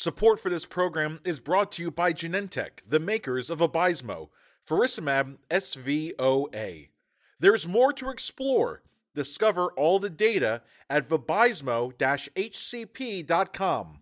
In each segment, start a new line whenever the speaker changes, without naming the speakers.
Support for this program is brought to you by Genentech, the makers of Vabysmo, faricimab SVOA. There's more to explore. Discover all the data at vabysmo-hcp.com.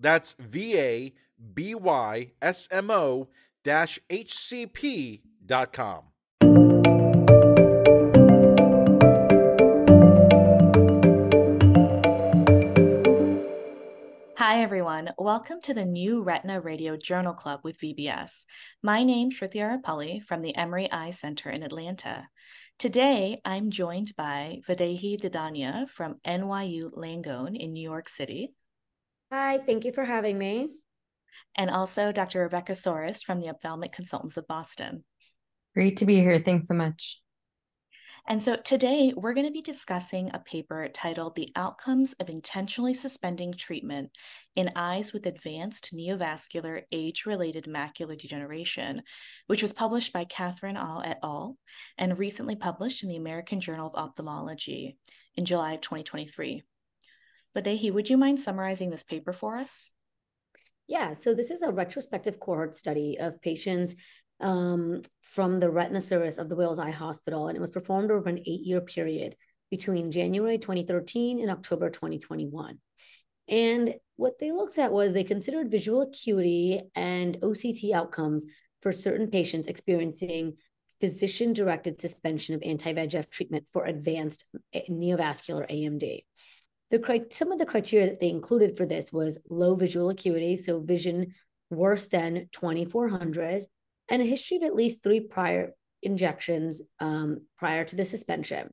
That's V A B Y S M O-H O hcp.com.
Hi, everyone. Welcome to the new Retina Radio Journal Club with VBS. My name is Sruthi Arepalli from the Emory Eye Center in Atlanta. Today, I'm joined by Vaidehi Dedania from NYU Langone in New York City.
Hi, thank you for having me.
And also Dr. Rebecca Soares from the Ophthalmic Consultants of Boston.
Great to be here. Thanks so much.
And so today we're going to be discussing a paper titled The Outcomes of Intentionally Suspending Treatment in Eyes with Advanced Neovascular Age Related Macular Degeneration, which was published by Catherine All et al. and recently published in the American Journal of Ophthalmology in July of 2023. Vaidehi, would you mind summarizing this paper for us?
Yeah, so this is a retrospective cohort study of patients um, from the retina service of the Wills Eye Hospital, and it was performed over an eight year period between January 2013 and October 2021. And what they looked at was they considered visual acuity and OCT outcomes for certain patients experiencing physician directed suspension of anti VEGF treatment for advanced neovascular AMD. The, some of the criteria that they included for this was low visual acuity, so vision worse than 2400, and a history of at least three prior injections um, prior to the suspension.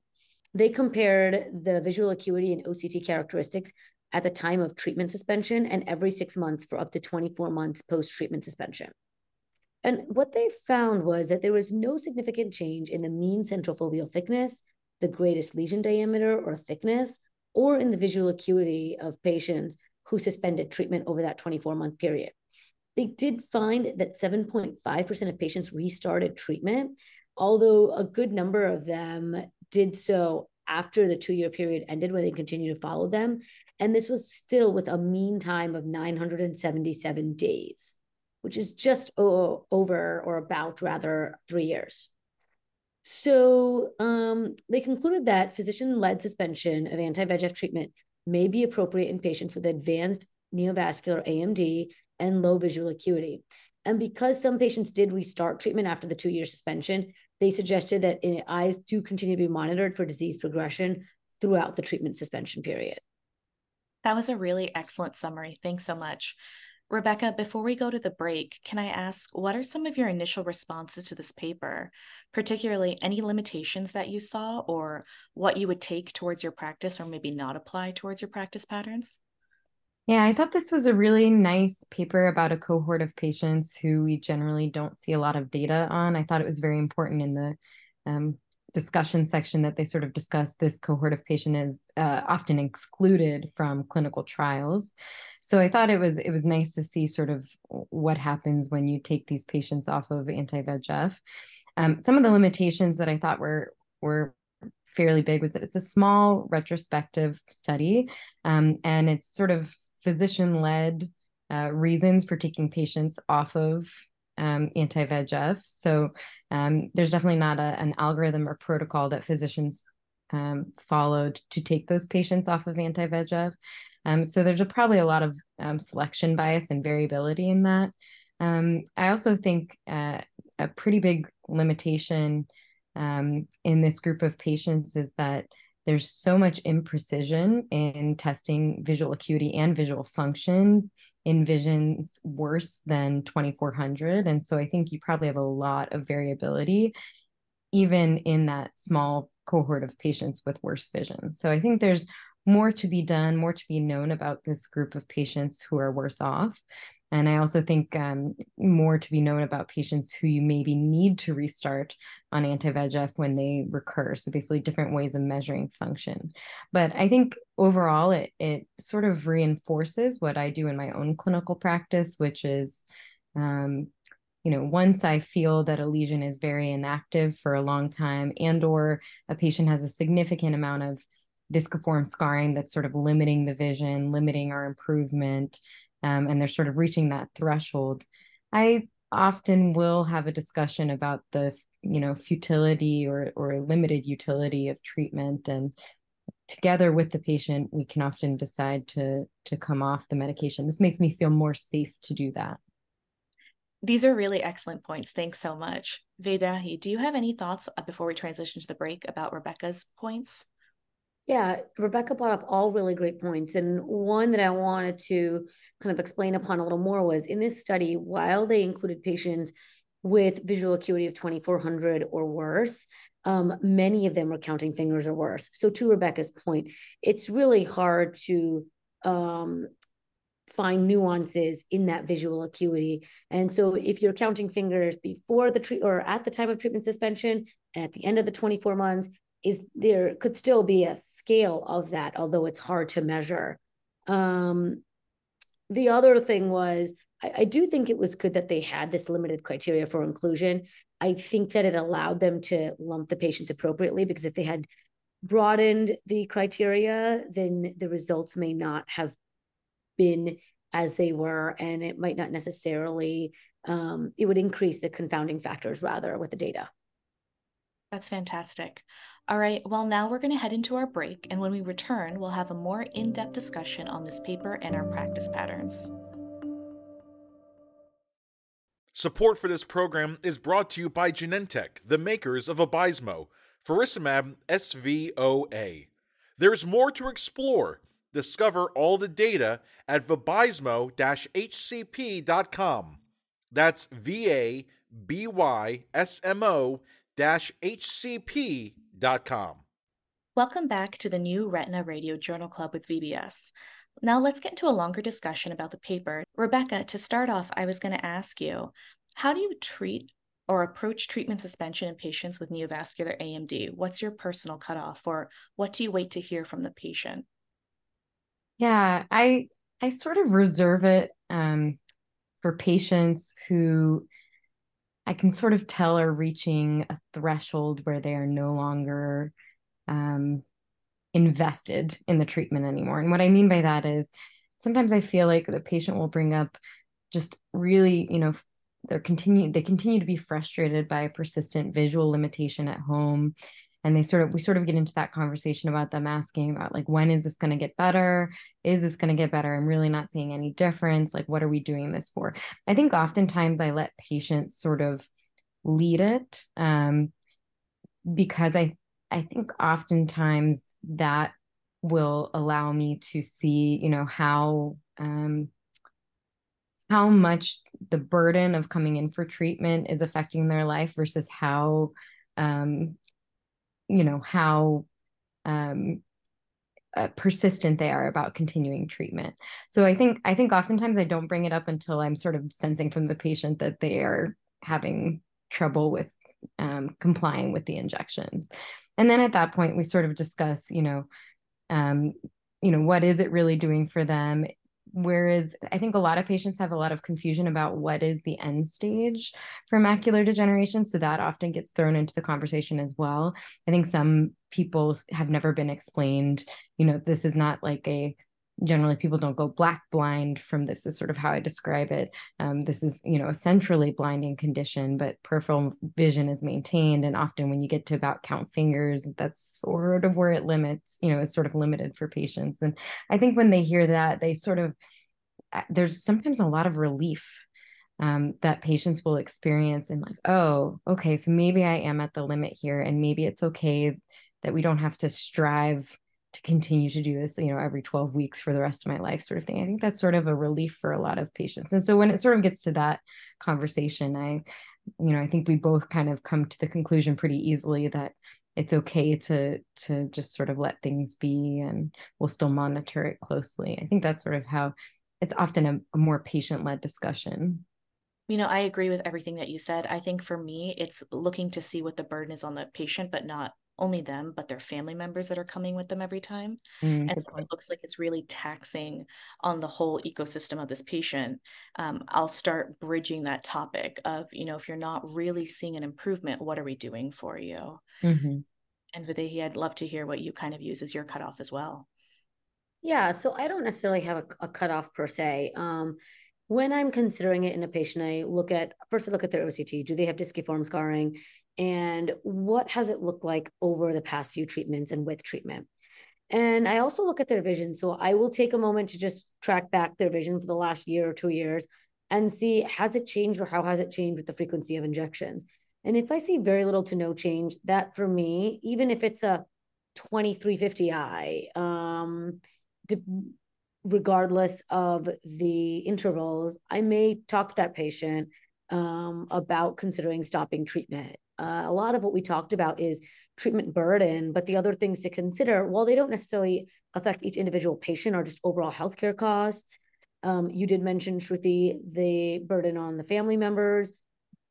They compared the visual acuity and OCT characteristics at the time of treatment suspension and every six months for up to 24 months post treatment suspension. And what they found was that there was no significant change in the mean central foveal thickness, the greatest lesion diameter or thickness, or in the visual acuity of patients who suspended treatment over that 24 month period. They did find that 7.5% of patients restarted treatment, although a good number of them did so after the two year period ended when they continued to follow them. And this was still with a mean time of 977 days, which is just over or about rather three years. So um, they concluded that physician led suspension of anti VEGF treatment may be appropriate in patients with advanced neovascular AMD and low visual acuity. And because some patients did restart treatment after the two year suspension, they suggested that eh, eyes do continue to be monitored for disease progression throughout the treatment suspension period.
That was a really excellent summary. Thanks so much. Rebecca, before we go to the break, can I ask what are some of your initial responses to this paper, particularly any limitations that you saw or what you would take towards your practice or maybe not apply towards your practice patterns?
Yeah, I thought this was a really nice paper about a cohort of patients who we generally don't see a lot of data on. I thought it was very important in the um, discussion section that they sort of discuss this cohort of patient is uh, often excluded from clinical trials. So I thought it was it was nice to see sort of what happens when you take these patients off of anti-VEGF. Um, some of the limitations that I thought were were fairly big was that it's a small retrospective study um, and it's sort of physician led uh, reasons for taking patients off of um, anti VEGF. So um, there's definitely not a, an algorithm or protocol that physicians um, followed to take those patients off of anti VEGF. Um, so there's a, probably a lot of um, selection bias and variability in that. Um, I also think uh, a pretty big limitation in this group of patients is that there's so much imprecision in testing visual acuity and visual function in visions worse than 2400 and so i think you probably have a lot of variability even in that small cohort of patients with worse vision. So i think there's more to be done more to be known about this group of patients who are worse off and I also think um, more to be known about patients who you maybe need to restart on anti VEGF when they recur. So basically, different ways of measuring function. But I think overall, it it sort of reinforces what I do in my own clinical practice, which is. Um, you know once i feel that a lesion is very inactive for a long time and or a patient has a significant amount of disciform scarring that's sort of limiting the vision limiting our improvement um, and they're sort of reaching that threshold, I often will have a discussion about the you know futility or or limited utility of treatment. And together with the patient we can often decide to to come off the medication. This makes me feel more safe to do that.
These are really excellent points. Thanks so much. Vaidehi do you have any thoughts before we transition to the break about rebecca's points
yeah, Rebecca brought up all really great points. And one that I wanted to kind of explain upon a little more was in this study, while they included patients with visual acuity of 2400 or worse, um, many of them were counting fingers or worse. So, to Rebecca's point, it's really hard to um, find nuances in that visual acuity. And so, if you're counting fingers before the treat or at the time of treatment suspension and at the end of the 24 months, is there could still be a scale of that, although it's hard to measure. Um, the other thing was, I, I do think it was good that they had this limited criteria for inclusion. I think that it allowed them to lump the patients appropriately because if they had broadened the criteria, then the results may not have been as they were, and it might not necessarily, um, it would increase the confounding factors rather with the data.
That's fantastic. All right, well, now we're going to head into our break, and when we return, we'll have a more in depth discussion on this paper and our practice patterns.
Support for this program is brought to you by Genentech, the makers of Vabysmo, faricimab SVOA. There's more to explore. Discover all the data at vabysmo-hcp.com. That's V A B Y S M O hcp.com.
Welcome back to the new Retina Radio Journal Club with VBS. Now let's get into a longer discussion about the paper. Rebecca, to start off, I was going to ask you how do you treat or approach treatment suspension in patients with neovascular AMD? What's your personal cutoff, or what do you wait to hear from the patient?
Yeah, I I sort of reserve it um, for patients who I can sort of tell are reaching a threshold where they are no longer um, invested in the treatment anymore. And what I mean by that is sometimes I feel like the patient will bring up just really, you know, they're continue they continue to be frustrated by a persistent visual limitation at home and they sort of we sort of get into that conversation about them asking about like when is this going to get better? Is this going to get better? I'm really not seeing any difference. Like what are we doing this for? I think oftentimes i let patients sort of lead it um, because i i think oftentimes that will allow me to see you know how um, how much the burden of coming in for treatment is affecting their life versus how um, you know how um, uh, persistent they are about continuing treatment. So I think I think oftentimes I don't bring it up until I'm sort of sensing from the patient that they are having trouble with um, complying with the injections, and then at that point we sort of discuss, you know, um, you know, what is it really doing for them? Whereas I think a lot of patients have a lot of confusion about what is the end stage for macular degeneration. So that often gets thrown into the conversation as well. I think some people have never been explained, you know, this is not like a generally people don't go black blind from this is sort of how i describe it. Um, this is you know a centrally blinding condition but peripheral vision is maintained. And often when you get to about count fingers that's sort of where it limits you know is sort of limited for patients. And i think when they hear that they sort of uh, there's sometimes a lot of relief um, that patients will experience and like oh okay so maybe i am at the limit here and maybe it's okay that we don't have to strive to continue to do this, you know, every 12 weeks for the rest of my life, sort of thing. I think that's sort of a relief for a lot of patients. And so when it sort of gets to that conversation, I, you know, I think we both kind of come to the conclusion pretty easily that it's okay to to just sort of let things be and we'll still monitor it closely. I think that's sort of how it's often a, a more patient-led discussion.
You know, I agree with everything that you said. I think for me, it's looking to see what the burden is on the patient, but not only them, but their family members that are coming with them every time. Mm, and so it looks like it's really taxing on the whole ecosystem of this patient. Um, I'll start bridging that topic of, you know, if you're not really seeing an improvement, what are we doing for you? Mm-hmm. And Vaidehi, I'd love to hear what you kind of use as your cutoff as well.
Yeah, so I don't necessarily have a, a cutoff per se. Um, when I'm considering it in a patient, I look at first I look at their OCT. Do they have disciform scarring? And what has it looked like over the past few treatments and with treatment? And I also look at their vision. So I will take a moment to just track back their vision for the last year or two years and see has it changed or how has it changed with the frequency of injections. And if I see very little to no change, that for me, even if it's a 2350i, um, regardless of the intervals, I may talk to that patient um, about considering stopping treatment. Uh, a lot of what we talked about is treatment burden, but the other things to consider, while they don't necessarily affect each individual patient or just overall healthcare costs, um, you did mention, Sruthi, the burden on the family members.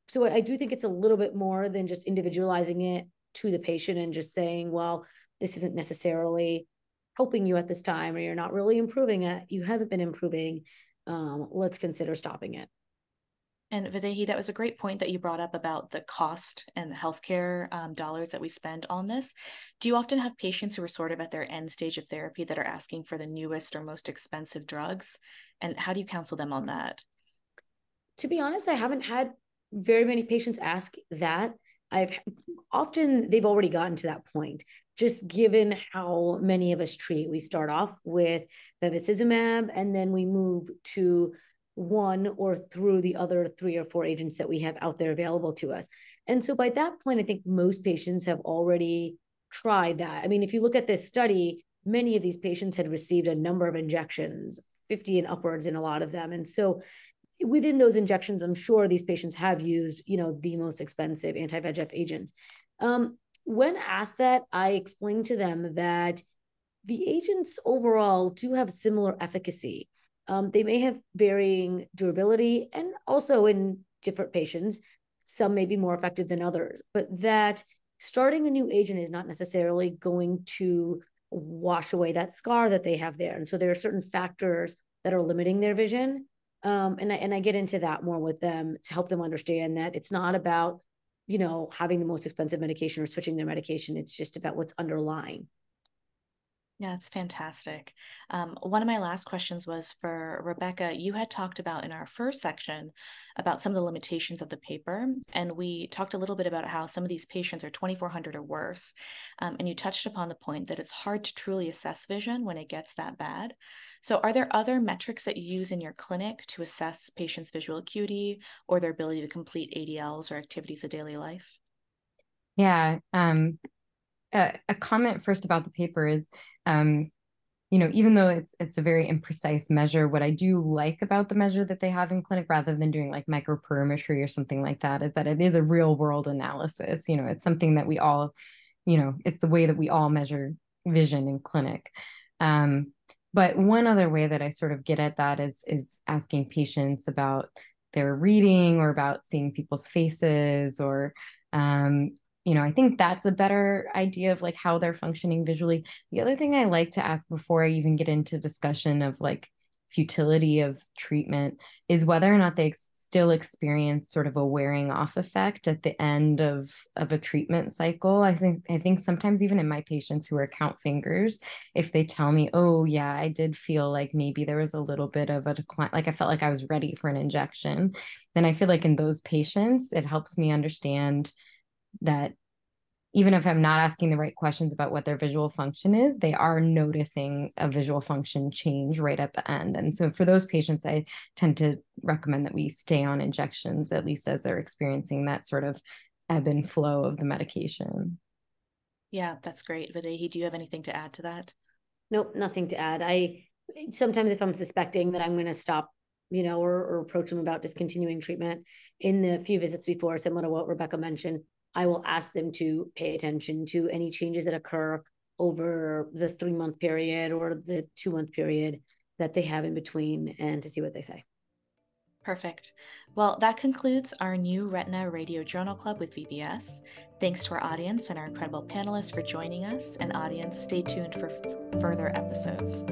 So I do think it's a little bit more than just individualizing it to the patient and just saying, well, this isn't necessarily helping you at this time or you're not really improving it, you haven't been improving, um, let's consider stopping it.
And Vaidehi, that was a great point that you brought up about the cost and the healthcare um, dollars that we spend on this. Do you often have patients who are sort of at their end stage of therapy that are asking for the newest or most expensive drugs? And how do you counsel them on that?
To be honest, I haven't had very many patients ask that. I've often they've already gotten to that point just given how many of us treat. We start off with bevacizumab and then we move to one or through the other three or four agents that we have out there available to us. And so by that point, I think most patients have already tried that. I mean, if you look at this study, many of these patients had received a number of injections, 50 and upwards in a lot of them. And so within those injections, I'm sure these patients have used, you know, the most expensive anti-VEGF agent. Um, when asked that, I explained to them that the agents overall do have similar efficacy. Um, they may have varying durability and also in different patients, some may be more effective than others, but that starting a new agent is not necessarily going to wash away that scar that they have there. And so there are certain factors that are limiting their vision. Um, and I, and I get into that more with them to help them understand that it's not about you know, having the most expensive medication or switching their medication. It's just about what's underlying.
Yeah, that's fantastic. Um, one of my last questions was for Rebecca. You had talked about in our first section about some of the limitations of the paper, and we talked a little bit about how some of these patients are 2400 or worse. Um, and you touched upon the point that it's hard to truly assess vision when it gets that bad. So, are there other metrics that you use in your clinic to assess patients' visual acuity or their ability to complete ADLs or activities of daily life?
Yeah, um, a, comment first about the paper is um, you know even though it's it's a very imprecise measure what i do like about the measure that they have in clinic rather than doing like microperimetry or something like that is that it is a real world analysis. You know it's something that we all you know it's the way that we all measure vision in clinic. Um, but one other way that i sort of get at that is is asking patients about their reading or about seeing people's faces or um, you know, I think that's a better idea of like how they're functioning visually. The other thing I like to ask before I even get into discussion of like futility of treatment is whether or not they still experience sort of a wearing off effect at the end of of a treatment cycle i think i think sometimes even in my patients who are count fingers if they tell me oh yeah i did feel like maybe there was a little bit of a decline like i felt like i was ready for an injection then i feel like in those patients it helps me understand that even if I'm not asking the right questions about what their visual function is, they are noticing a visual function change right at the end. And so for those patients, I tend to recommend that we stay on injections, at least as they're experiencing that sort of ebb and flow of the medication.
Yeah, that's great. Vaidehi, do you have anything to add to that?
Nope, nothing to add. I sometimes if I'm suspecting that I'm going to stop you know, or, or approach them about discontinuing treatment in the few visits before, similar to what Rebecca mentioned, I will ask them to pay attention to any changes that occur over the three month period or the two month period that they have in between and to see what they say.
Perfect. Well, that concludes our new Retina Radio Journal Club with VBS. Thanks to our audience and our incredible panelists for joining us. And audience, stay tuned for f- further episodes.